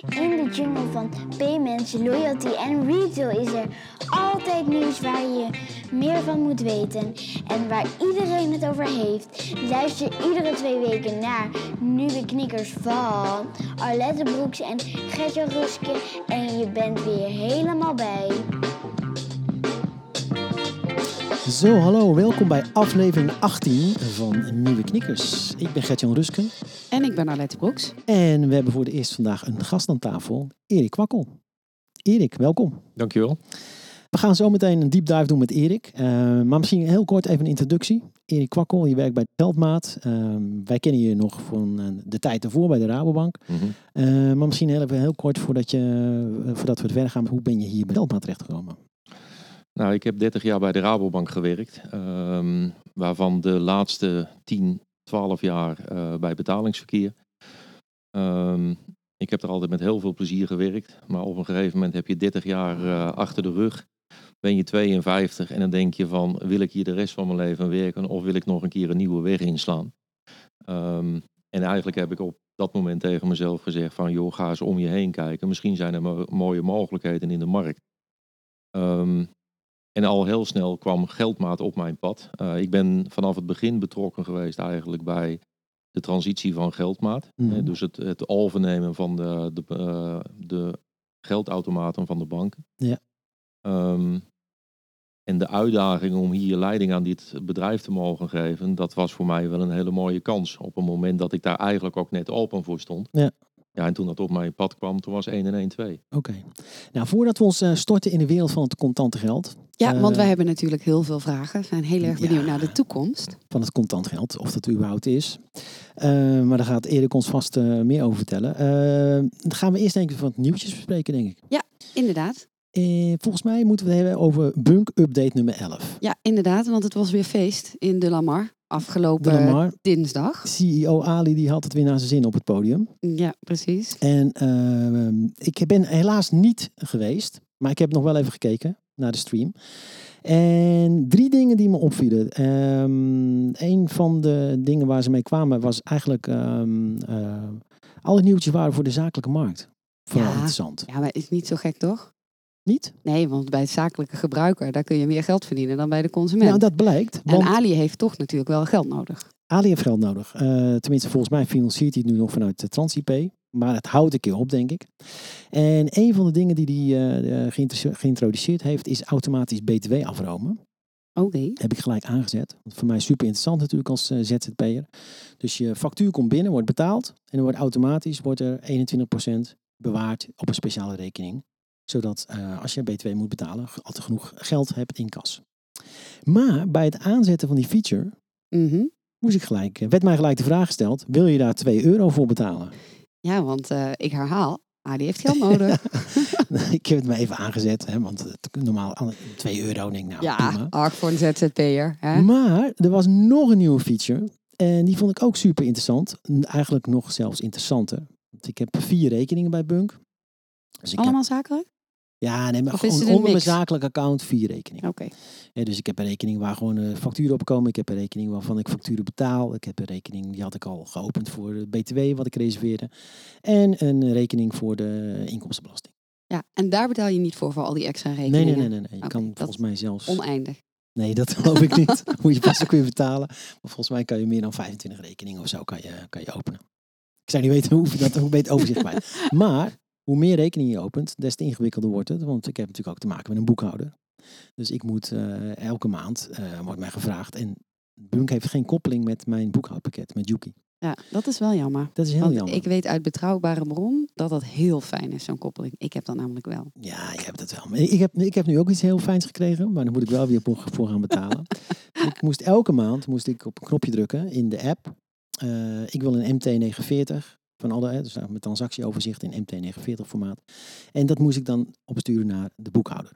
In de jungle van payments, loyalty en retail is er altijd nieuws waar je meer van moet weten en waar iedereen het over heeft. Luister iedere twee weken naar nieuwe knikkers van Arlette Broeks en Gertje Ruske en je bent weer helemaal bij. Zo, hallo, welkom bij aflevering 18 van Nieuwe Knikkers. Ik ben Gertjan Rusken En ik ben Arlette Broeks. en we hebben voor de eerst vandaag een gast aan tafel, Erik Kwakkel. Erik, welkom. Dankjewel. We gaan zo meteen een deep dive doen met Erik, eh, maar misschien heel kort even een introductie. Erik Kwakkel, je werkt bij Geldmaat. Ehm, wij kennen je nog van eh, de tijd ervoor bij de Rabobank. Eh, maar misschien heel even heel kort voordat, je, eh, voordat we verder gaan, hoe ben je hier bij Geldmaat terechtgekomen? Nou, ik heb 30 jaar bij de Rabobank gewerkt, ehm, waarvan de laatste 10, 12 jaar eh, bij betalingsverkeer. Ehm, ik heb er altijd met heel veel plezier gewerkt, maar op een gegeven moment heb je 30 jaar eh, achter de rug. Ben je 52 en dan denk je van, wil ik hier de rest van mijn leven werken of wil ik nog een keer een nieuwe weg inslaan? Ehm, en eigenlijk heb ik op dat moment tegen mezelf gezegd van, joh, ga eens om je heen kijken. Misschien zijn er mo- mooie mogelijkheden in de markt. Ehm, en al heel snel kwam geldmaat op mijn pad. Eh, ik ben vanaf het begin betrokken geweest eigenlijk bij de transitie van geldmaat. Mhm. Dus het, het overnemen van de, de, eh, de geldautomaten van de banken. Ja. Ehm, en de uitdaging om hier leiding aan dit bedrijf te mogen geven, dat was voor mij wel een hele mooie kans. Op een moment dat ik daar eigenlijk ook net open voor stond. Ja. Ja, en toen dat op mijn pad kwam, toen was 1 en 1 2. Oké. Nou, voordat we ons eh, storten in de wereld van het contante geld, Ja, Eh, want wij hebben natuurlijk heel veel vragen. We zijn heel erg benieuwd Ja. naar de toekomst. van het contant geld, of dat überhaupt is. Eh, maar daar gaat Erik ons vast eh, meer over vertellen. Eh, dan gaan we eerst denk ik wat nieuwtjes bespreken, denk ik. Inderdaad. Eh, volgens mij moeten we het hebben over Bunk Update nummer 11. Ja, inderdaad, want het was weer feest in de Lamar afgelopen dinsdag. CEO Ali, die had het weer naar zijn zin op het podium. Ja, precies. En eh, ik ben helaas niet geweest, maar ik heb nog wel even gekeken naar de stream. En drie dingen die me opvielen. Ehm een van de dingen waar ze mee kwamen was eigenlijk... ehm eh, alle nieuwtjes waren voor de zakelijke markt. Vooral Ja. interessant. Ja, maar is niet zo gek toch? Niet? Nee, want bij het zakelijke gebruiker, daar kun je meer geld verdienen dan bij de consument. Nou, dat blijkt. En Want Ali heeft toch natuurlijk wel geld nodig. Ali heeft geld nodig. Eh, tenminste, volgens mij financiert hij het nu nog vanuit de TransIP. Maar het houdt een keer op, denk ik. En een van de dingen die hij eh, geïntroduce- geïntroduceerd heeft, is automatisch BTW afromen. Oké. heb ik gelijk aangezet. Want voor mij super interessant natuurlijk als eh, ZZP'er. Dus je factuur komt binnen, wordt betaald. En dan wordt automatisch wordt er 21% bewaard op een speciale rekening. Zodat eh, als je BTW moet betalen, altijd genoeg geld hebt in kas. Maar bij het aanzetten van die feature Mhm. moest ik gelijk, eh, werd mij gelijk de vraag gesteld, wil je daar 2 euro voor betalen? Ja, want eh, ik herhaal, Ali heeft geld nodig. ik heb het me even aangezet, hè, want het- normaal 2 euro denk ik nou ja, prima. ark voor een ZZP'er. Maar er was nog een nieuwe feature. En die vond ik ook super interessant. Eigenlijk nog zelfs interessanter. Want ik heb vier rekeningen bij Bunk. Dus ik Allemaal zakelijk? Ja, nee, maar Of gewoon onder mijn zakelijk account vier rekeningen. Oké. Ja, dus ik heb een rekening waar gewoon eh, facturen op komen. Ik heb een rekening waarvan ik facturen betaal. Ik heb een rekening, die had ik al geopend voor de BTW, wat ik reserveerde. En een rekening voor de inkomstenbelasting. Ja, en daar betaal je niet voor, voor al die extra rekeningen? nee, nee, nee. nee. Je kan volgens mij zelfs... Oneindig. Nee, dat geloof ik niet. Moet je pas ook weer betalen. Maar volgens mij kan je meer dan 25 rekeningen of zo kan je, kan je openen. Ik zou niet weten hoe, dat, hoe het overzicht kwijt. Maar hoe meer rekeningen je opent, des te ingewikkelder wordt het. Want ik heb natuurlijk ook te maken met een boekhouder. Dus ik moet eh, elke maand, eh, wordt mij gevraagd. En Bunk heeft geen koppeling met mijn boekhoudpakket, met Yuki. Ja, dat is wel jammer. Dat is heel Want jammer. ik weet uit betrouwbare bron dat dat heel fijn is, zo'n koppeling. Ik heb dat namelijk wel. Ja, ik heb dat wel. Ik heb, ik heb nu ook iets heel fijns gekregen, maar dan moet ik wel weer voor, voor gaan betalen. ik moest elke maand moest ik op een knopje drukken in de app. Eh, ik wil een MT49 van alle, hè, dus mijn transactieoverzicht in MT49 formaat. En dat moest ik dan opsturen naar de boekhouder.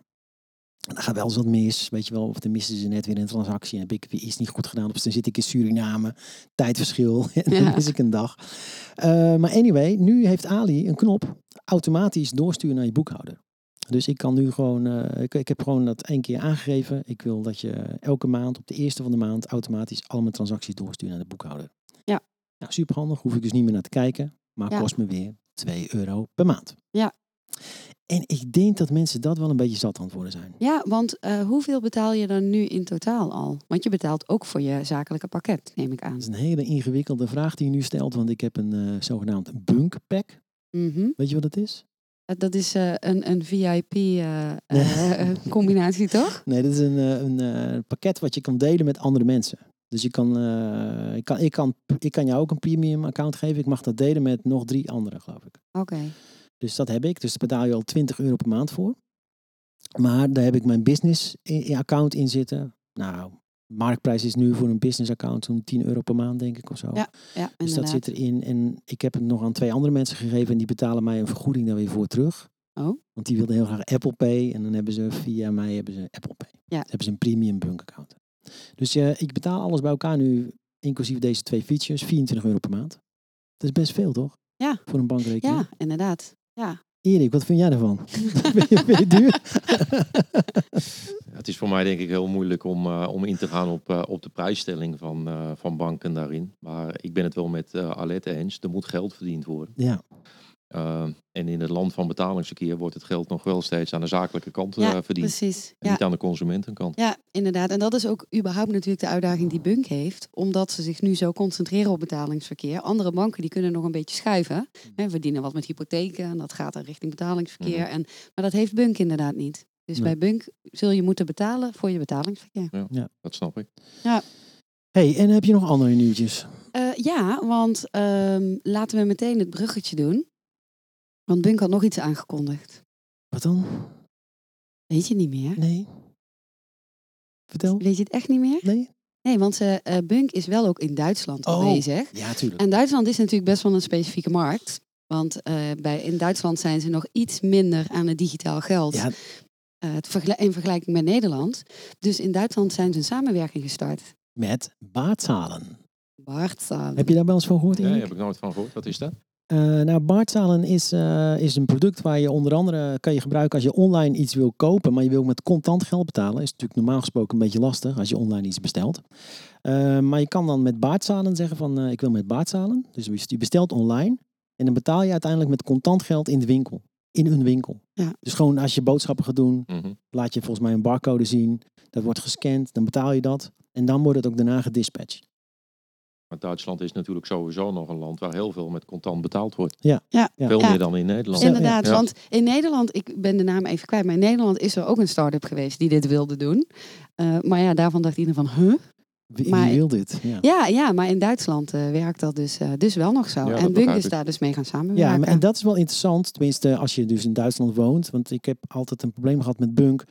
En dan gaat wel eens wat mis, weet je wel, of dan missen ze net weer een transactie en heb ik iets niet goed gedaan. Of dan zit ik in Suriname, tijdverschil, en dan Ja. mis ik een dag. Eh, maar anyway, nu heeft Ali een knop automatisch doorsturen naar je boekhouder. Dus ik kan nu gewoon, eh, ik, ik heb gewoon dat één keer aangegeven. Ik wil dat je elke maand op de eerste van de maand automatisch al mijn transacties doorstuurt naar de boekhouder. Nou, superhandig. Hoef ik dus niet meer naar te kijken. Maar Ja. kost me weer 2 euro per maand. Ja. En ik denk dat mensen dat wel een beetje zat aan het worden zijn. Ja, want eh, hoeveel betaal je dan nu in totaal al? Want je betaalt ook voor je zakelijke pakket, neem ik aan. Dat is een hele ingewikkelde vraag die je nu stelt, want ik heb een eh, zogenaamd bunk pack. Mhm. Weet je wat het is? Eh, Dat is een, een VIP-combinatie, toch? Nee, dat is een, een pakket wat je kan delen met andere mensen. Dus je kan, eh, ik, kan, ik, kan, ik kan jou ook een premium account geven. Ik mag dat delen met nog drie anderen, geloof ik. Oké. Dus dat heb ik. Dus daar betaal je al 20 euro per maand voor. Maar daar heb ik mijn business account in zitten. Nou, marktprijs is nu voor een business account zo'n 10 euro per maand, denk ik, of zo. Ja, Ja, dus dat zit erin. En ik heb het nog aan twee andere mensen gegeven. En die betalen mij een vergoeding daar weer voor terug. Oh. Want die wilden heel graag Apple Pay. En dan hebben ze via mij hebben ze Apple Pay. Ja. Dan hebben ze een premium bunk account. Dus eh, ik betaal alles bij elkaar nu, inclusief deze twee features, 24 euro per maand. Dat is best veel, toch? Ja. Voor een bankrekening. Ja, inderdaad. Ja. Erik, wat vind jij ervan? ben, je, ben je duur? Het is voor mij denk ik heel moeilijk om, eh, om in te gaan op, eh, op de prijsstelling van, eh, van banken daarin. Maar ik ben het wel met eh Alette eens. Er moet geld verdiend worden. ja, Eh, en in het land van betalingsverkeer wordt het geld nog wel steeds aan de zakelijke kant eh, Ja, verdiend. precies. En Ja. niet aan de consumentenkant. Ja, inderdaad. En dat is ook überhaupt natuurlijk de uitdaging die Bunk heeft. Omdat ze zich nu zo concentreren op betalingsverkeer. Andere banken die kunnen nog een beetje schuiven. Hè, verdienen wat met hypotheken. En dat gaat dan richting betalingsverkeer. Mhm. en, maar dat heeft Bunk inderdaad niet. Dus Nee. bij Bunk zul je moeten betalen voor je betalingsverkeer. Dat snap ik. hey, en heb je nog andere nieuwtjes? Eh, ja, want ehm, laten we meteen het bruggetje doen. Want Bunk had nog iets aangekondigd. Wat dan? Weet je niet meer? Nee. Vertel. Weet je het echt niet meer? Nee? Nee, want ze, eh, Bunk is wel ook in Duitsland Oh. aanwezig. Ja, tuurlijk. En Duitsland is natuurlijk best wel een specifieke markt. Want eh, bij, in Duitsland zijn ze nog iets minder aan het digitaal geld. Ja, eh, het vergel- in vergelijking met Nederland. Dus in Duitsland zijn ze een samenwerking gestart. met baardzalen. Baardzalen. Heb je daar wel eens van gehoord, Nee, heb ik nooit van gehoord. Wat is dat? Eh, nou, baardzalen is, eh, is een product waar je onder andere kan je gebruiken als je online iets wil kopen, maar je wil met contant geld betalen. Is natuurlijk normaal gesproken een beetje lastig als je online iets bestelt. Eh, maar je kan dan met baardzalen zeggen van eh, ik wil met baardzalen. Dus je bestelt online en dan betaal je uiteindelijk met contant geld in de winkel. In een winkel. Ja. Dus gewoon als je boodschappen gaat doen, Mhm. laat je volgens mij een barcode zien. Dat wordt gescand, dan betaal je dat. En dan wordt het ook daarna gedispatcht. Maar Duitsland is natuurlijk sowieso nog een land waar heel veel met contant betaald wordt. Ja. Ja. Veel Ja. meer dan in Nederland. Inderdaad, Ja. want in Nederland, ik ben de naam even kwijt, maar in Nederland is er ook een start-up geweest die dit wilde doen. Eh, maar ja, daarvan dacht iedereen van, huh? Wie, Maar- wil dit? Ja. Ja, ja, maar in Duitsland eh, werkt dat dus, eh, dus wel nog zo. Ja, en Bunk is daar dus mee gaan samenwerken. Ja, maar, en dat is wel interessant. Tenminste, als je dus in Duitsland woont. Want ik heb altijd een probleem gehad met Bunk.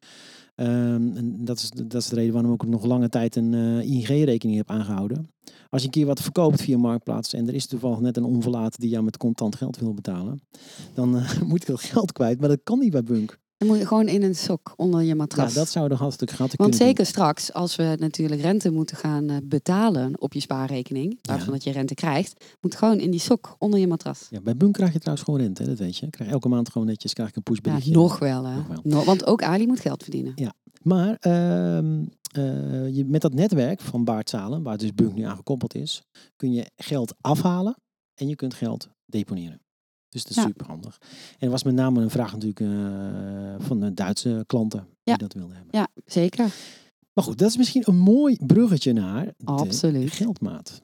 Ehm, en dat is, dat is de reden waarom ik nog lange tijd een eh, ING-rekening heb aangehouden. Als je een keer wat verkoopt via Marktplaats en er is toevallig net een onverlaat die jou met contant geld wil betalen, dan eh, moet je dat geld kwijt. Maar dat kan niet bij Bunk. Dan moet je gewoon in een sok onder je Ja, matras. dat zou er hartstikke gratis Want kunnen zeker straks, als we natuurlijk rente moeten gaan eh, betalen op je spaarrekening, in plaats Ja. van dat je rente krijgt, moet gewoon in die sok onder je matras. Ja, bij Bunk krijg je trouwens gewoon rente, dat weet je. Ik krijg elke maand gewoon netjes krijg ik een Ja, pushberichtje. nog wel, hè. Nog wel. Nog- want ook Ali moet geld verdienen. Maar ehm, eh, je, met dat netwerk van baardzalen, waar dus Bunk nu aan gekoppeld is, kun je geld afhalen en je kunt geld deponeren. Dus dat is Ja. super handig. En er was met name een vraag natuurlijk eh, van de Duitse klanten die Ja. dat wilden hebben. Ja, zeker. Maar goed, dat is misschien een mooi bruggetje naar de Absoluut. geldmaat.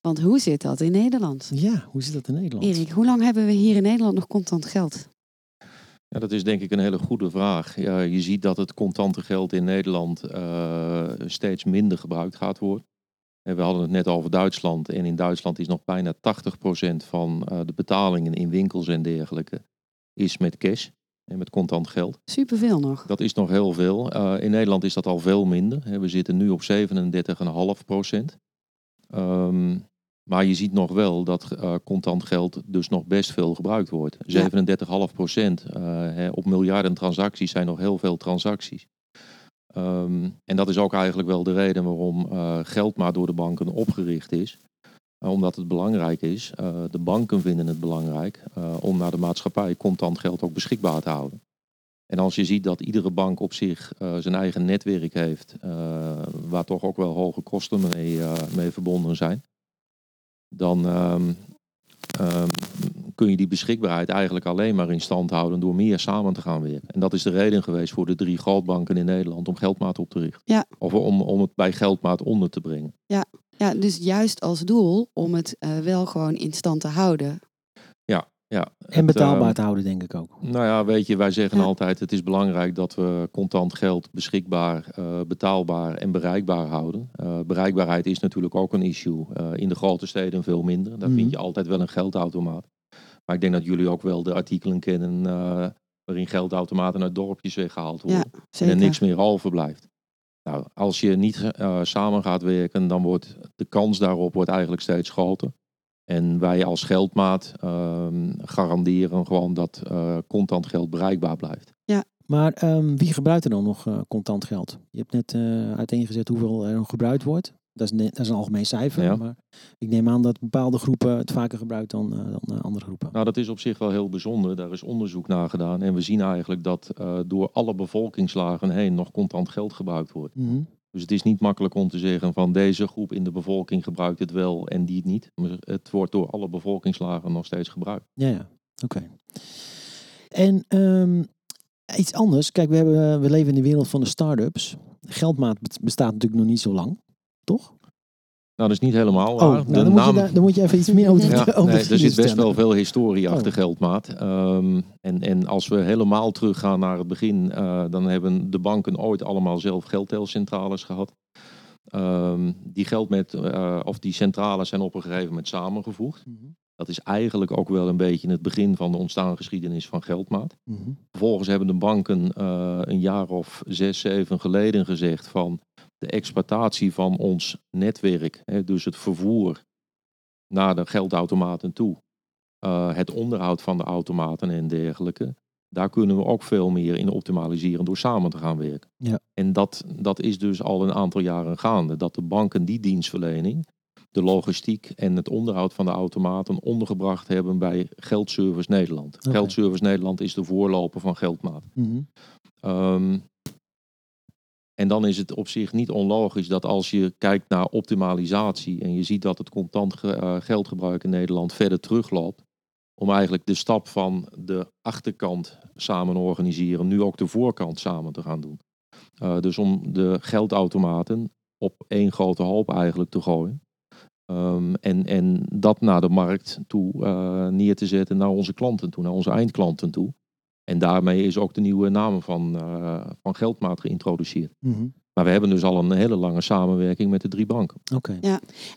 Want hoe zit dat in Nederland? Ja, hoe zit dat in Nederland? Erik, hoe lang hebben we hier in Nederland nog contant geld? Ja, dat is denk ik een hele goede vraag. Ja, je ziet dat het contante geld in Nederland eh, steeds minder gebruikt gaat worden. En we hadden het net over Duitsland. En in Duitsland is nog bijna 80% van eh, de betalingen in winkels en dergelijke is met cash en met contant geld. Superveel nog. Dat is nog heel veel. Eh, in Nederland is dat al veel minder. We zitten nu op 37,5 procent. Ehm, maar je ziet nog wel dat eh, contant geld dus nog best veel gebruikt wordt. 37,5 procent. eh, op miljarden transacties zijn nog heel veel transacties. Ehm, en dat is ook eigenlijk wel de reden waarom eh, geld maar door de banken opgericht is. Eh, omdat het belangrijk is. eh, de banken vinden het belangrijk om naar de maatschappij contant geld ook beschikbaar te houden. En als je ziet dat iedere bank op zich zijn eigen netwerk heeft, waar toch ook wel hoge kosten mee, mee verbonden zijn, dan ehm, ehm, kun je die beschikbaarheid eigenlijk alleen maar in stand houden door meer samen te gaan werken. En dat is de reden geweest voor de drie grootbanken in Nederland om geldmaat op te richten. Ja. Of om, om het bij geldmaat onder te brengen. Ja, dus juist als doel om het eh, wel gewoon in stand te houden. Ja, En het, betaalbaar eh, te houden, denk ik ook. Nou ja, weet je, wij zeggen Ja. altijd: het is belangrijk dat we contant geld beschikbaar, eh, betaalbaar en bereikbaar houden. Eh, bereikbaarheid is natuurlijk ook een issue. Eh, in de grote steden veel minder. Daar Mhm. vind je altijd wel een geldautomaat. Maar ik denk dat jullie ook wel de artikelen kennen eh, waarin geldautomaten uit dorpjes weggehaald worden. Ja, en er niks meer overblijft. Nou, als je niet eh, samen gaat werken, dan wordt de kans daarop wordt eigenlijk steeds groter. En wij als geldmaat ehm, garanderen gewoon dat eh, contant geld bereikbaar blijft. Maar ehm, wie gebruikt er dan nog eh, contant geld? Je hebt net eh, uiteengezet hoeveel er nog gebruikt wordt. Dat is, dat is een algemeen cijfer. Ja. Maar ik neem aan dat bepaalde groepen het vaker gebruikt dan, eh, dan eh, andere groepen. Nou, dat is op zich wel heel bijzonder. Daar is onderzoek naar gedaan. En we zien eigenlijk dat eh, door alle bevolkingslagen heen nog contant geld gebruikt wordt. Mhm. Dus het is niet makkelijk om te zeggen van deze groep in de bevolking gebruikt het wel en die het niet. Maar het wordt door alle bevolkingslagen nog steeds gebruikt. Ja, ja. Oké. En ehm, iets anders. Kijk, we, hebben, we leven in de wereld van de start-ups. Geldmaat be- bestaat natuurlijk nog niet zo lang. Toch? Nou, dat is niet helemaal Oh, waar. nou, De dan, moet je naam- daar, dan moet je even iets meer over de, Ja, over de nee, er geschiedenis zit best wel veel historie Oh. achter geldmaat. Ehm, en, en als we helemaal teruggaan naar het begin, eh, dan hebben de banken ooit allemaal zelf geldtelcentrales gehad. Ehm, die geld met, eh, of die centrales zijn op een gegeven moment samengevoegd. Mhm. Dat is eigenlijk ook wel een beetje het begin van de ontstaansgeschiedenis van geldmaat. Mhm. Vervolgens hebben de banken eh, een jaar of zes, zeven geleden gezegd van de exploitatie van ons netwerk, hè, dus het vervoer naar de geldautomaten toe, eh, het onderhoud van de automaten en dergelijke, daar kunnen we ook veel meer in optimaliseren door samen te gaan werken. Ja. En dat, dat is dus al een aantal jaren gaande, dat de banken die dienstverlening, de logistiek en het onderhoud van de automaten ondergebracht hebben bij Geldservice Nederland. Oké. Geldservice Nederland is de voorloper van Geldmaat. Ehm, en dan is het op zich niet onlogisch dat als je kijkt naar optimalisatie en je ziet dat het contant eh, geldgebruik in Nederland verder terugloopt, om eigenlijk de stap van de achterkant samen organiseren, nu ook de voorkant samen te gaan doen. Eh, dus om de geldautomaten op één grote hoop eigenlijk te gooien. Ehm, en, en dat naar de markt toe eh, neer te zetten, naar onze klanten toe, naar onze eindklanten toe. En daarmee is ook de nieuwe naam van, eh, van Geldmaat geïntroduceerd. Mhm. Maar we hebben dus al een hele lange samenwerking met de drie banken. Oké.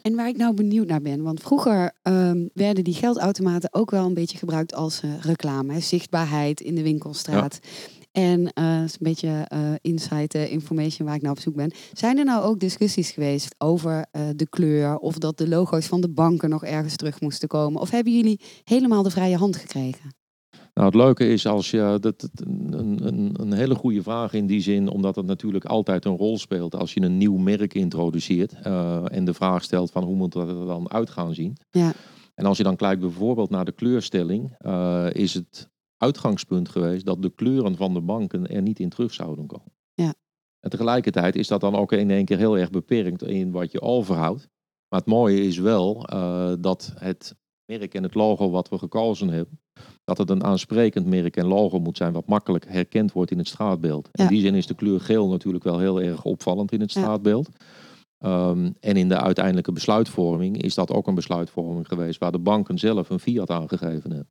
En waar ik nou benieuwd naar ben, want vroeger ehm, werden die geldautomaten ook wel een beetje gebruikt als eh, reclame, hè, zichtbaarheid in de winkelstraat. En eh, dat is een beetje eh insight eh, information waar ik nou op zoek ben. Zijn er nou ook discussies geweest over eh, de kleur of dat de logo's van de banken nog ergens terug moesten komen? Of hebben jullie helemaal de vrije hand gekregen? Nou, het leuke is als je dat, dat- een, een, een hele goede vraag in die zin, omdat het natuurlijk altijd een rol speelt als je een nieuw merk introduceert eh, en de vraag stelt van hoe moet dat er dan uit gaan zien. Ja. En als je dan kijkt bijvoorbeeld naar de kleurstelling, eh, is het uitgangspunt geweest dat de kleuren van de banken er niet in terug zouden komen. Ja. En tegelijkertijd is dat dan ook in één keer heel erg beperkt in wat je overhoudt. Maar het mooie is wel eh, dat het merk en het logo wat we gekozen hebben, dat het een aansprekend merk en logo moet zijn wat makkelijk herkend wordt in het straatbeeld. Ja. In die zin is de kleur geel natuurlijk wel heel erg opvallend in het Ja. straatbeeld. Ehm, en in de uiteindelijke besluitvorming is dat ook een besluitvorming geweest waar de banken zelf een fiat aangegeven hebben.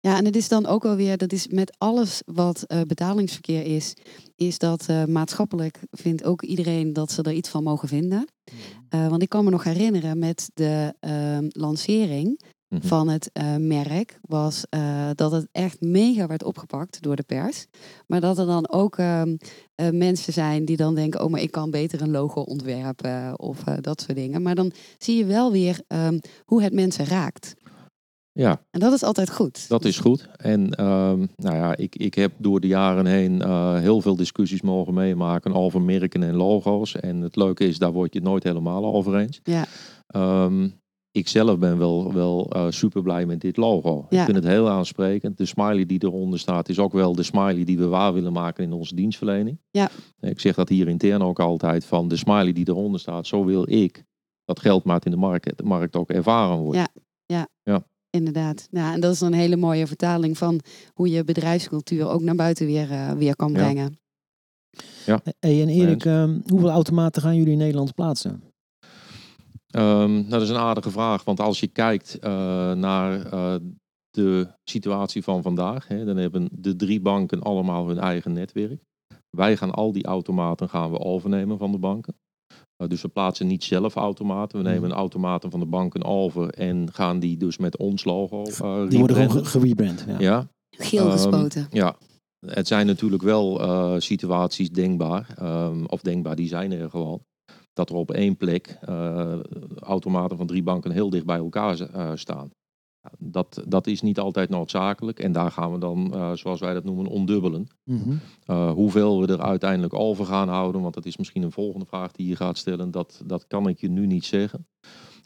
Ja, en het is dan ook alweer, dat is met alles wat eh, betalingsverkeer is, is dat eh, maatschappelijk vindt ook iedereen dat ze er iets van mogen vinden. Eh, want ik kan me nog herinneren met de ehm, Mhm. van het eh, merk, was eh, dat het echt mega werd opgepakt door de pers. Maar dat er dan ook ehm, eh, mensen zijn die dan denken, oh maar ik kan beter een logo ontwerpen of dat soort dingen. Maar dan zie je wel weer ehm, hoe het mensen raakt. Ja, En dat is altijd goed. dat is goed. En ehm, nou ja, ik, ik heb door de jaren heen heel veel discussies mogen meemaken over merken en logo's. En het leuke is, daar word je het nooit helemaal over eens. Ja. Ik zelf ben wel, wel eh, super blij met dit logo. Ja. Ik vind het heel aansprekend. De smiley die eronder staat is ook wel de smiley die we waar willen maken in onze dienstverlening. Ja. Ik zeg dat hier intern ook altijd van de smiley die eronder staat. Zo wil ik dat geldmaat in de markt, de markt ook ervaren wordt. Ja. Ja. ja. inderdaad. Ja, en dat is een hele mooie vertaling van hoe je bedrijfscultuur ook naar buiten weer, eh, weer kan Ja. brengen. Hey, en Erik, ehm, hoeveel automaten gaan jullie in Nederland plaatsen? Ehm, nou, dat is een aardige vraag, want als je kijkt eh, naar eh, de situatie van vandaag, hè, dan hebben de drie banken allemaal hun eigen netwerk. Wij gaan al die automaten gaan we overnemen van de banken. Eh, dus we plaatsen niet zelf automaten. We nemen automaten van de banken over en gaan die dus met ons logo eh Die worden gewoon gerebrand. Ja. Ja, Geel Ehm, gespoten. ja, het zijn natuurlijk wel eh, situaties denkbaar, ehm, of denkbaar, die zijn er gewoon. Dat er op één plek eh, automaten van drie banken heel dicht bij elkaar eh, staan. Dat, dat is niet altijd noodzakelijk en daar gaan we dan, eh, zoals wij dat noemen, ondubbelen. Mhm. Hoeveel we er uiteindelijk over gaan houden, want dat is misschien een volgende vraag die je gaat stellen, dat, dat kan ik je nu niet zeggen.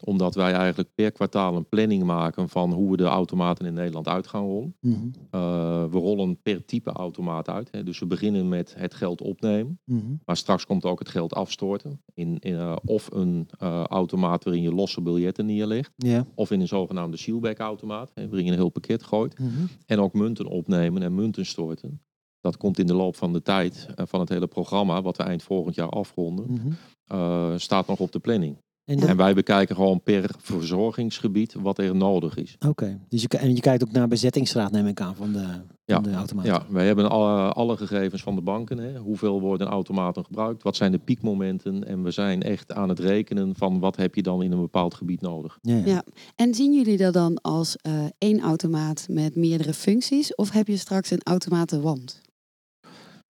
Omdat wij eigenlijk per kwartaal een planning maken van hoe we de automaten in Nederland uit gaan rollen. Mhm. Uh, we rollen per type automaat uit. Hè. Dus we beginnen met het geld opnemen. Mhm. Maar straks komt ook het geld afstorten. In, in, uh, of een uh, automaat waarin je losse biljetten neerlegt. Of in een zogenaamde sealback automaat. Hè, waarin je een heel pakket gooit. Mhm. En ook munten opnemen en munten storten. Dat komt in de loop van de tijd van het hele programma. Wat we eind volgend jaar afronden. Uh, staat nog op de planning. En, en, wij bekijken gewoon per verzorgingsgebied wat er nodig is. Oké, okay. dus je, en je kijkt ook naar bezettingsgraad, neem ik aan, van de, van de automaat. Ja, wij hebben alle, alle gegevens van de banken. Hè. Hoeveel worden automaten gebruikt? Wat zijn de piekmomenten? En we zijn echt aan het rekenen van wat heb je dan in een bepaald gebied nodig. Ja, ja. ja. En zien jullie dat dan als uh, één automaat met meerdere functies? Of heb je straks een automatenwand?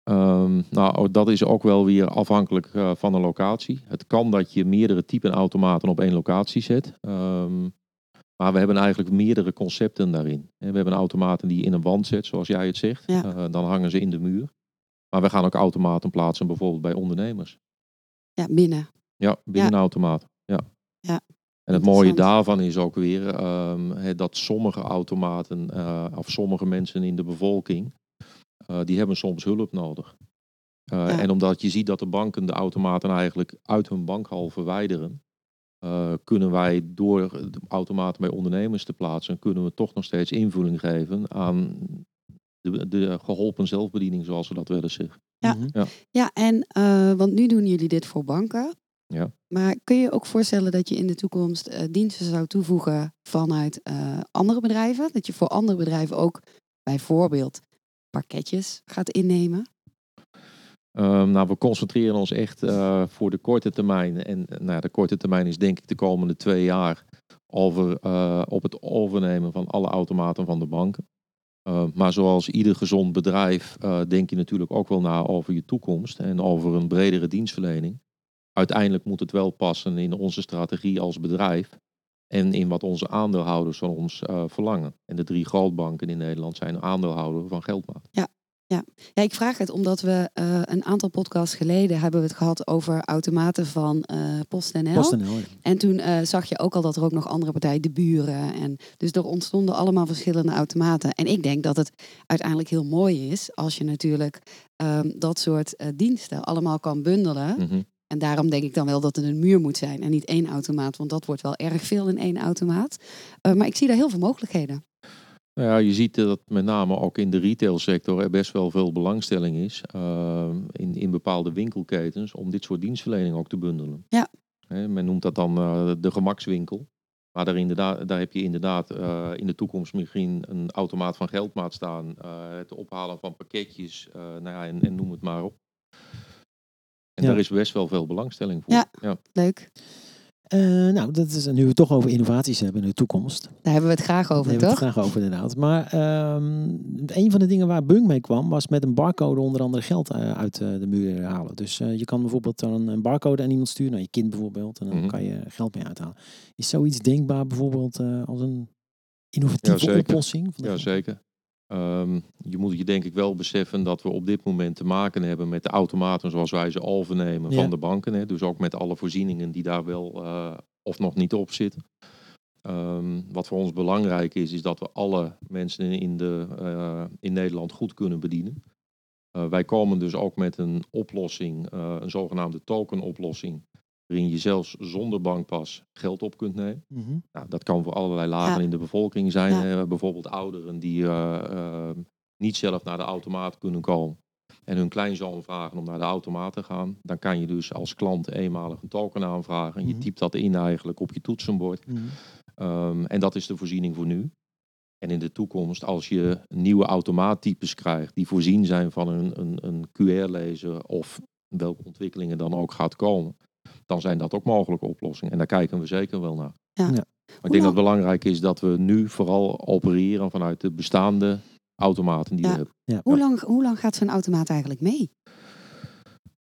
Um, nou, dat is ook wel weer afhankelijk uh, van de locatie. Het kan dat je meerdere typen automaten op één locatie zet. Um, maar we hebben eigenlijk meerdere concepten daarin. We hebben automaten die je in een wand zet, zoals jij het zegt. Ja. Uh, dan hangen ze in de muur. Maar we gaan ook automaten plaatsen, bijvoorbeeld bij ondernemers. Ja, binnen. Ja, binnen ja. een automaat. Ja. ja. En het mooie daarvan is ook weer um, he, dat sommige automaten, uh, of sommige mensen in de bevolking, uh, die hebben soms hulp nodig. Uh, ja. En omdat je ziet dat de banken de automaten eigenlijk uit hun bankhal verwijderen, uh, kunnen wij door de automaten bij ondernemers te plaatsen, kunnen we toch nog steeds invulling geven aan de, de geholpen zelfbediening, zoals we dat willen zeggen. Ja, Mhm. ja. ja en uh, want nu doen jullie dit voor banken. Ja. Maar kun je ook voorstellen dat je in de toekomst uh, diensten zou toevoegen vanuit uh, andere bedrijven? Dat je voor andere bedrijven ook bijvoorbeeld pakketjes gaat innemen? Um, nou, we concentreren ons echt uh, voor de korte termijn. En nou, de korte termijn is denk ik de komende twee jaar over, uh, op het overnemen van alle automaten van de banken. Uh, maar zoals ieder gezond bedrijf denk je natuurlijk ook wel na over je toekomst en over een bredere dienstverlening. Uiteindelijk moet het wel passen in onze strategie als bedrijf en in wat onze aandeelhouders van ons verlangen. En de drie grootbanken in Nederland zijn aandeelhouder van Geldmaat. Ja. Ja. ja, ik vraag het omdat we uh, een aantal podcasts geleden hebben we het gehad over automaten van uh, PostNL. PostNL ja. En toen uh, zag je ook al dat er ook nog andere partijen, de buren. En dus er ontstonden allemaal verschillende automaten. En ik denk dat het uiteindelijk heel mooi is als je natuurlijk um, dat soort uh, diensten allemaal kan bundelen. Mm -hmm. En daarom denk ik dan wel dat het een muur moet zijn en niet één automaat. Want dat wordt wel erg veel in één automaat. Uh, maar ik zie daar heel veel mogelijkheden. Nou ja, je ziet dat met name ook in de retailsector er best wel veel belangstelling is uh, in, in bepaalde winkelketens om dit soort dienstverlening ook te bundelen. Ja. He, men noemt dat dan uh, de gemakswinkel. Maar daar, inderdaad, daar heb je inderdaad uh, in de toekomst misschien een automaat van geldmaat staan. het ophalen van pakketjes, nou ja, en, en, noem het maar op. En ja. daar is best wel veel belangstelling voor. Ja, ja. leuk. Uh, nou, dat is nu we het toch over innovaties hebben in de toekomst. Daar hebben we het graag over, Daar toch? hebben we het graag over, inderdaad. Maar um, een van de dingen waar Bunk mee kwam, was met een barcode onder andere geld uh, uit uh, de muur halen. Dus je kan bijvoorbeeld dan een barcode aan iemand sturen, naar je kind bijvoorbeeld, en dan Mhm. mm -hmm. kan je geld mee uithalen. Is zoiets denkbaar bijvoorbeeld als een innovatieve ja, oplossing? Ja, zeker. Um, je moet je denk ik wel beseffen dat we op dit moment te maken hebben met de automaten zoals wij ze overnemen Ja. van de banken. Hè. Dus ook met alle voorzieningen die daar wel uh, of nog niet op zitten. Um, wat voor ons belangrijk is, is dat we alle mensen in, de, uh, in Nederland goed kunnen bedienen. Uh, wij komen dus ook met een oplossing, een zogenaamde tokenoplossing, waarin je zelfs zonder bankpas geld op kunt nemen. Mhm. Nou, dat kan voor allerlei lagen Ja. in de bevolking zijn. Ja. hè. bijvoorbeeld ouderen die eh, eh, niet zelf naar de automaat kunnen komen. En hun kleinzoon vragen om naar de automaat te gaan. Dan kan je dus als klant eenmalig een token aanvragen. En je Mhm. typt dat in eigenlijk op je toetsenbord. Mhm. Ehm, en dat is de voorziening voor nu. En in de toekomst, als je nieuwe automaattypes krijgt die voorzien zijn van een, een, een QR-lezer of welke ontwikkelingen dan ook gaat komen, dan zijn dat ook mogelijke oplossingen. En daar kijken we zeker wel naar. Ja. Ja. Maar ik denk dat het belangrijk is dat we nu vooral opereren vanuit de bestaande automaten die Ja. we hebben. Hoe, lang, hoe lang gaat zo'n automaat eigenlijk mee?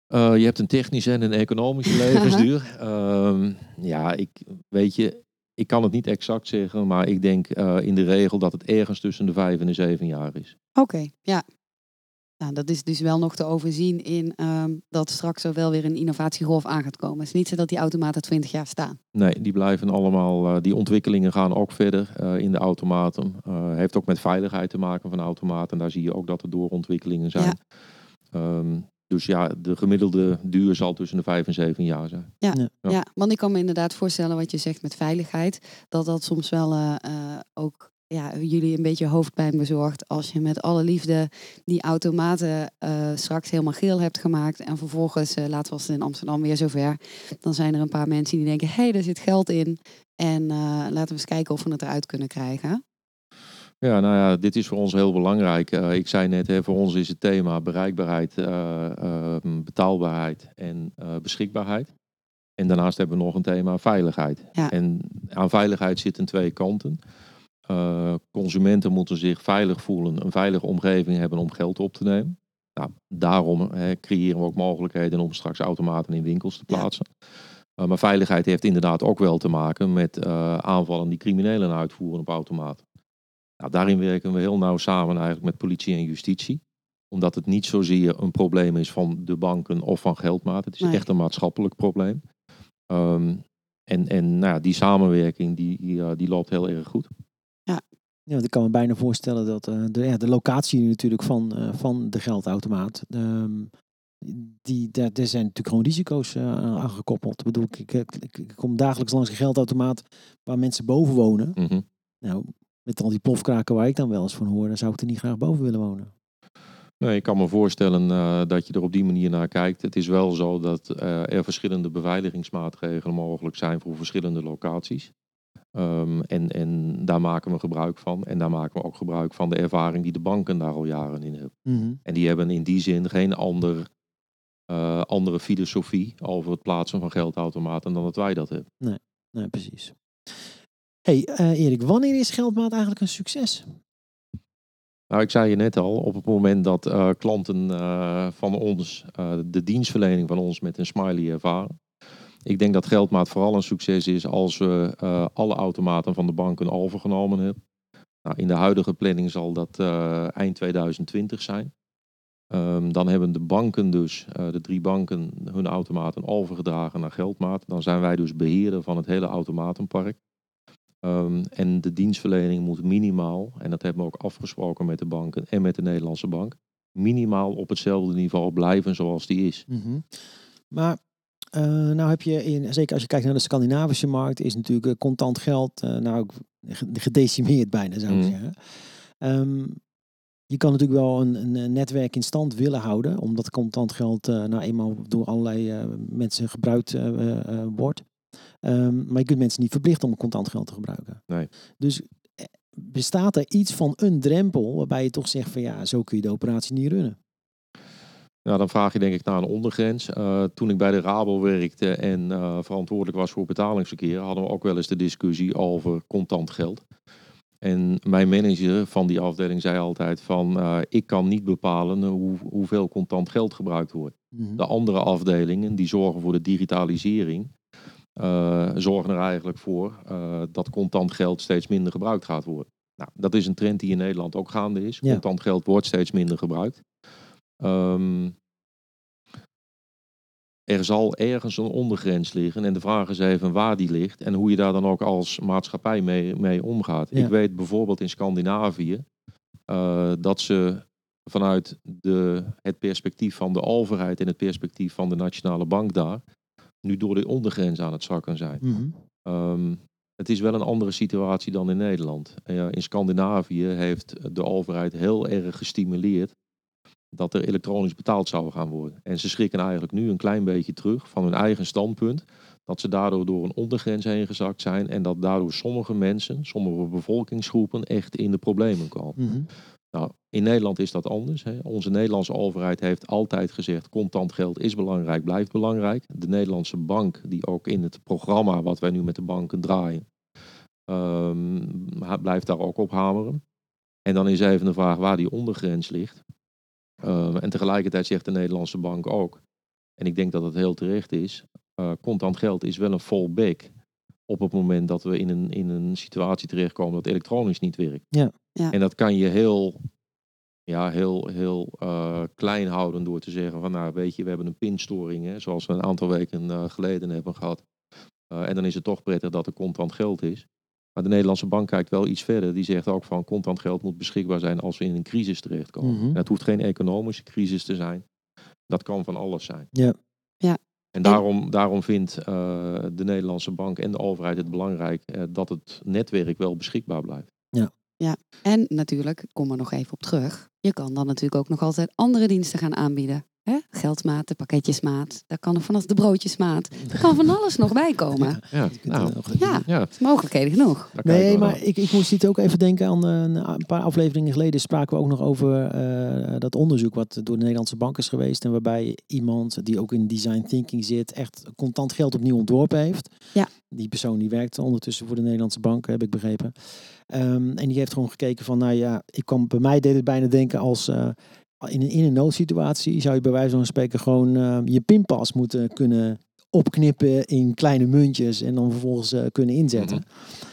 Eh, je hebt een technische en een economische levensduur. Ehm, ja, ik weet je, ik kan het niet exact zeggen, maar ik denk eh, in de regel dat het ergens tussen de vijf en de zeven jaar is. Oké, ja. Nou, dat is dus wel nog te overzien in ehm, dat straks er wel weer een innovatiegolf aan gaat komen. Het is niet zo dat die automaten 20 jaar staan. Nee, die blijven allemaal, eh, die ontwikkelingen gaan ook verder eh, in de automaten. Eh, heeft ook met veiligheid te maken van automaten. Daar zie je ook dat er doorontwikkelingen zijn. Ja. Ehm, dus ja, de gemiddelde duur zal tussen de vijf en zeven jaar zijn. Ja. Ja. Ja. want ik kan me inderdaad voorstellen wat je zegt met veiligheid. Dat dat soms wel eh, eh, ook ja, jullie een beetje hoofdpijn bezorgt. Als je met alle liefde die automaten eh, straks helemaal geel hebt gemaakt. En vervolgens, eh, laten we het in Amsterdam weer zover. Dan zijn er een paar mensen die denken, hé, hey, daar zit geld in. En eh, laten we eens kijken of we het eruit kunnen krijgen. Ja, nou ja, dit is voor ons heel belangrijk. Ik zei net, hè, voor ons is het thema bereikbaarheid, eh, ehm, betaalbaarheid en beschikbaarheid. En daarnaast hebben we nog een thema veiligheid. Ja. En aan veiligheid zitten twee kanten. Eh, consumenten moeten zich veilig voelen, een veilige omgeving hebben om geld op te nemen. Nou, daarom creëren we ook mogelijkheden om straks automaten in winkels te Ja. plaatsen. Eh, maar veiligheid heeft inderdaad ook wel te maken met eh, aanvallen die criminelen uitvoeren op automaten. Nou, daarin werken we heel nauw samen eigenlijk met politie en justitie. Omdat het niet zozeer een probleem is van de banken of van geldmaat. Het is Nee. echt een maatschappelijk probleem. Ehm, en en nou die samenwerking die, die, die loopt heel erg goed. Ja, want ik kan me bijna voorstellen dat eh, de, ja, de locatie natuurlijk van, eh, van de geldautomaat, ehm, die, daar, daar zijn natuurlijk gewoon risico's eh, aan gekoppeld. Ik bedoel, ik, ik, ik, kom dagelijks langs een geldautomaat waar mensen boven wonen. Mhm. Nou, met al die plofkraken waar ik dan wel eens van hoor, dan zou ik er niet graag boven willen wonen. Nee, ik kan me voorstellen dat je er op die manier naar kijkt. Het is wel zo dat er verschillende beveiligingsmaatregelen mogelijk zijn voor verschillende locaties. Ehm, en, en daar maken we gebruik van. En daar maken we ook gebruik van de ervaring die de banken daar al jaren in hebben. Mhm. En die hebben in die zin geen ander, eh, andere filosofie over het plaatsen van geldautomaten dan dat wij dat hebben. Nee, precies. hey, eh, Erik, wanneer is geldmaat eigenlijk een succes? Nou, ik zei je net al, op het moment dat eh, klanten van ons de dienstverlening van ons met een smiley ervaren. Ik denk dat Geldmaat vooral een succes is als we eh, alle automaten van de banken overgenomen hebben. Nou, in de huidige planning zal dat eh, eind 2020 zijn. Ehm, dan hebben de banken dus, eh, de drie banken, hun automaten overgedragen naar Geldmaat. Dan zijn wij dus beheerder van het hele automatenpark. Ehm, en de dienstverlening moet minimaal, en dat hebben we ook afgesproken met de banken en met de Nederlandse bank, minimaal op hetzelfde niveau blijven zoals die is. Mhm. Maar eh, nou heb je, in, zeker als je kijkt naar de Scandinavische markt, is natuurlijk eh, contant geld eh, nou gedecimeerd bijna zou ik Mhm. zeggen. Ehm, je kan natuurlijk wel een, een, netwerk in stand willen houden, omdat contant geld nou eenmaal door allerlei mensen gebruikt wordt. Ehm, maar je kunt mensen niet verplichten om contant geld te gebruiken. Nee. Dus bestaat er iets van een drempel waarbij je toch zegt van ja, zo kun je de operatie niet runnen. Nou, dan vraag je denk ik naar een ondergrens. Eh, toen ik bij de Rabo werkte en eh, verantwoordelijk was voor betalingsverkeer, hadden we ook wel eens de discussie over contant geld. En mijn manager van die afdeling zei altijd van, eh, ik kan niet bepalen hoe, hoeveel contant geld gebruikt wordt. Mhm. De andere afdelingen die zorgen voor de digitalisering, zorgen er eigenlijk voor dat contant geld steeds minder gebruikt gaat worden. Nou, dat is een trend die in Nederland ook gaande is. Ja. Contant geld wordt steeds minder gebruikt. Ehm, er zal ergens een ondergrens liggen en de vraag is even waar die ligt en hoe je daar dan ook als maatschappij mee, mee omgaat. Ja. Ik weet bijvoorbeeld in Scandinavië eh, dat ze vanuit de, het perspectief van de overheid en het perspectief van de nationale bank daar, nu door de ondergrens aan het zakken zijn. Mhm. Ehm, het is wel een andere situatie dan in Nederland. In Scandinavië heeft de overheid heel erg gestimuleerd dat er elektronisch betaald zou gaan worden. En ze schrikken eigenlijk nu een klein beetje terug van hun eigen standpunt. Dat ze daardoor door een ondergrens heen gezakt zijn. En dat daardoor sommige mensen, sommige bevolkingsgroepen echt in de problemen komen. Mhm. Nou, in Nederland is dat anders. Hè. Onze Nederlandse overheid heeft altijd gezegd: contant geld is belangrijk, blijft belangrijk. De Nederlandse bank, die ook in het programma wat wij nu met de banken draaien, ehm, blijft daar ook op hameren. En dan is even de vraag waar die ondergrens ligt. Ehm, en tegelijkertijd zegt de Nederlandse bank ook, en ik denk dat het heel terecht is: eh, contant geld is wel een fallback op het moment dat we in een, in een situatie terechtkomen dat elektronisch niet werkt. Ja. Ja. En dat kan je heel, ja, heel, heel eh, klein houden door te zeggen van nou weet je, we hebben een pinstoring, hè, zoals we een aantal weken eh, geleden hebben gehad. Eh, en dan is het toch prettig dat er contant geld is. Maar de Nederlandse bank kijkt wel iets verder. Die zegt ook van contant geld moet beschikbaar zijn als we in een crisis terechtkomen. Mhm. En het hoeft geen economische crisis te zijn. Dat kan van alles zijn. Ja. Ja. En daarom, daarom vindt eh, de Nederlandse bank en de overheid het belangrijk eh, dat het netwerk wel beschikbaar blijft. En natuurlijk, ik kom er nog even op terug. Je kan dan natuurlijk ook nog altijd andere diensten gaan aanbieden. Hè? Geldmaat, de pakketjesmaat. Daar kan er vanaf de broodjesmaat. Er kan van alles nog bij komen. Ja, nou, nog- Ja, ja mogelijkheden genoeg. Nee, maar ik, ik moest dit ook even denken aan eh, een, een paar afleveringen geleden spraken we ook nog over eh, dat onderzoek wat door de Nederlandse bank is geweest. En waarbij iemand die ook in design thinking zit, echt contant geld opnieuw ontworpen heeft. Ja. Die persoon die werkt ondertussen voor de Nederlandse bank, heb ik begrepen. Ehm, en die heeft gewoon gekeken van, nou ja, ik kwam, bij mij deed het bijna denken als eh, in, een, in een noodsituatie zou je bij wijze van spreken gewoon eh, je pinpas moeten kunnen opknippen in kleine muntjes en dan vervolgens eh, kunnen inzetten.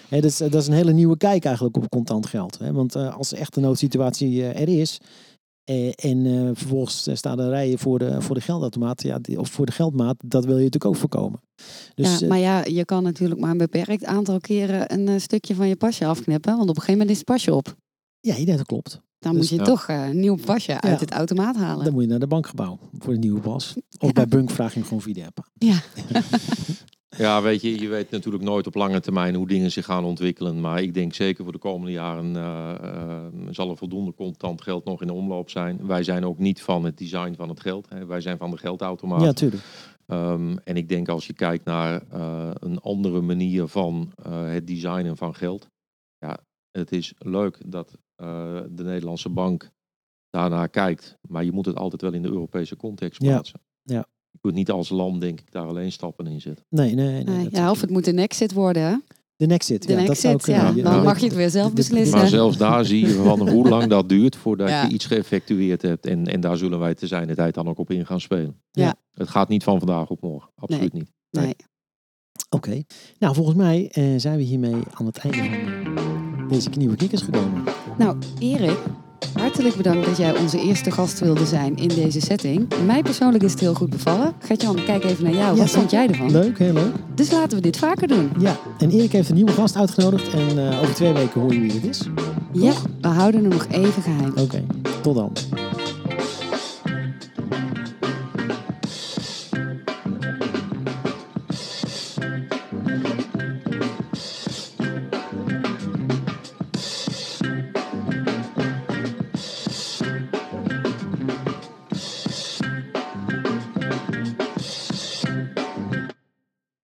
Hè, dat, is, dat is een hele nieuwe kijk eigenlijk op contant geld. Hè? Want eh, als echt een noodsituatie eh, er is eh, en eh, vervolgens eh, staan er rijen voor de, voor de geldautomaat ja, die- of voor de geldmaat, dat wil je natuurlijk ook voorkomen. Dus ja, eh, maar ja, je kan natuurlijk maar een beperkt aantal keren een eh, stukje van je pasje afknippen. Want op een gegeven moment is het pasje op. ja, ja, dat klopt. Dan Dus- moet je Ja. toch eh, een nieuw pasje uit het automaat halen. Dan moet je naar de bankgebouw voor een nieuwe pas. Of Ja. bij Bunk vraag je hem gewoon via de app. Ja, Ja, weet je, je weet natuurlijk nooit op lange termijn hoe dingen zich gaan ontwikkelen. Maar ik denk zeker voor de komende jaren eh, eh, zal er voldoende contant geld nog in de omloop zijn. Wij zijn ook niet van het design van het geld. Hè. Wij zijn van de geldautomaat. Ja, tuurlijk. Ehm, en ik denk als je kijkt naar eh, een andere manier van eh, het designen van geld. Ja, het is leuk dat eh, de Nederlandse bank daarnaar kijkt. Maar je moet het altijd wel in de Europese context Ja, plaatsen. ja. Je kunt niet als land, denk ik, daar alleen stappen in zetten. Nee, nee, nee. Nee, dat- ja, of het moet een exit worden. hè? De Nexit. De ja, dat zou exit, ja. Je- Dan nou, mag je het weer zelf beslissen. Maar zelfs daar zie je van hoe lang dat duurt voordat Ja. je iets geëffectueerd hebt. En, en daar zullen wij te zijn de tijd dan ook op in gaan spelen. Ja. Het gaat niet van vandaag op morgen. Absoluut niet. Nee. Oké. Nou, volgens mij eh, zijn we hiermee aan het einde van deze nieuwe kikkers gekomen. Nou, Erik, hartelijk bedankt dat jij onze eerste gast wilde zijn in deze setting. Mij persoonlijk is het heel goed bevallen. Gertjan, kijk even naar jou. Ja, Wat vond jij ervan? Leuk, heel leuk. Dus laten we dit vaker doen. Ja, en Erik heeft een nieuwe gast uitgenodigd. En eh, over twee weken hoor je wie het is. Ja, we houden hem nog even geheim. Oké, tot dan.